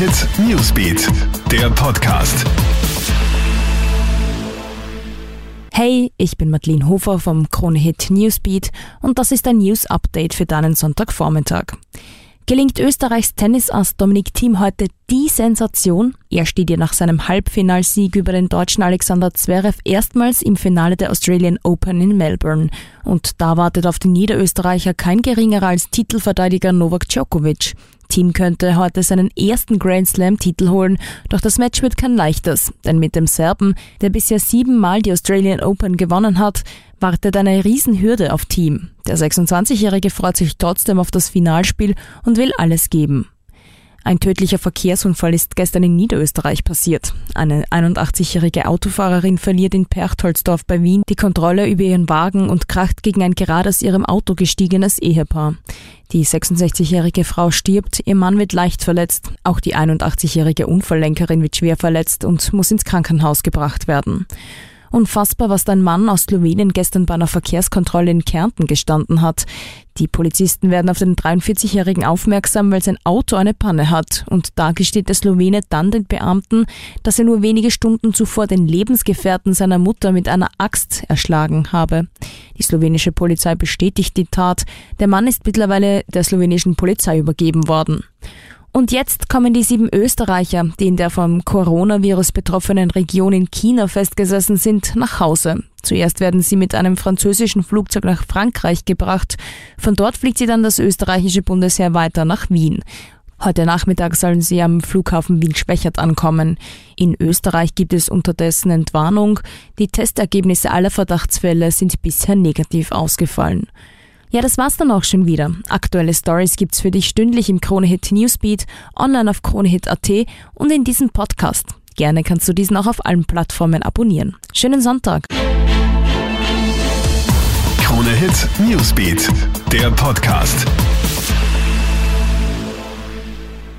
Hit Newsbeat, der Podcast. Hey, ich bin Madeleine Hofer vom Krone Hit Newsbeat und das ist ein News Update für deinen Sonntagvormittag. Gelingt Österreichs Tennisass Dominik Thiem heute die Sensation? Er steht ja nach seinem Halbfinalsieg über den deutschen Alexander Zverev erstmals im Finale der Australian Open in Melbourne. Und da wartet auf den Niederösterreicher kein geringerer als Titelverteidiger Novak Djokovic. Team könnte heute seinen ersten Grand Slam-Titel holen, doch das Match wird kein leichtes, denn mit dem Serben, der bisher siebenmal die Australian Open gewonnen hat, wartet eine Riesenhürde auf Team. Der 26-Jährige freut sich trotzdem auf das Finalspiel und will alles geben. Ein tödlicher Verkehrsunfall ist gestern in Niederösterreich passiert. Eine 81-jährige Autofahrerin verliert in Perchtoldsdorf bei Wien die Kontrolle über ihren Wagen und kracht gegen ein gerade aus ihrem Auto gestiegenes Ehepaar. Die 66-jährige Frau stirbt, ihr Mann wird leicht verletzt, auch die 81-jährige Unfalllenkerin wird schwer verletzt und muss ins Krankenhaus gebracht werden. Unfassbar, was dein Mann aus Slowenien gestern bei einer Verkehrskontrolle in Kärnten gestanden hat. Die Polizisten werden auf den 43-Jährigen aufmerksam, weil sein Auto eine Panne hat. Und da gesteht der Slowene dann den Beamten, dass er nur wenige Stunden zuvor den Lebensgefährten seiner Mutter mit einer Axt erschlagen habe. Die slowenische Polizei bestätigt die Tat. Der Mann ist mittlerweile der slowenischen Polizei übergeben worden. Und jetzt kommen die sieben Österreicher, die in der vom Coronavirus betroffenen Region in China festgesessen sind, nach Hause. Zuerst werden sie mit einem französischen Flugzeug nach Frankreich gebracht. Von dort fliegt sie dann das österreichische Bundesheer weiter nach Wien. Heute Nachmittag sollen sie am Flughafen Wien-Schwächert ankommen. In Österreich gibt es unterdessen Entwarnung. Die Testergebnisse aller Verdachtsfälle sind bisher negativ ausgefallen. Ja, das war's dann auch schon wieder. Aktuelle Stories gibt's für dich stündlich im Kronehit Newsbeat, online auf kronehit.at und in diesem Podcast. Gerne kannst du diesen auch auf allen Plattformen abonnieren. Schönen Sonntag. Kronehit Newsbeat, der Podcast.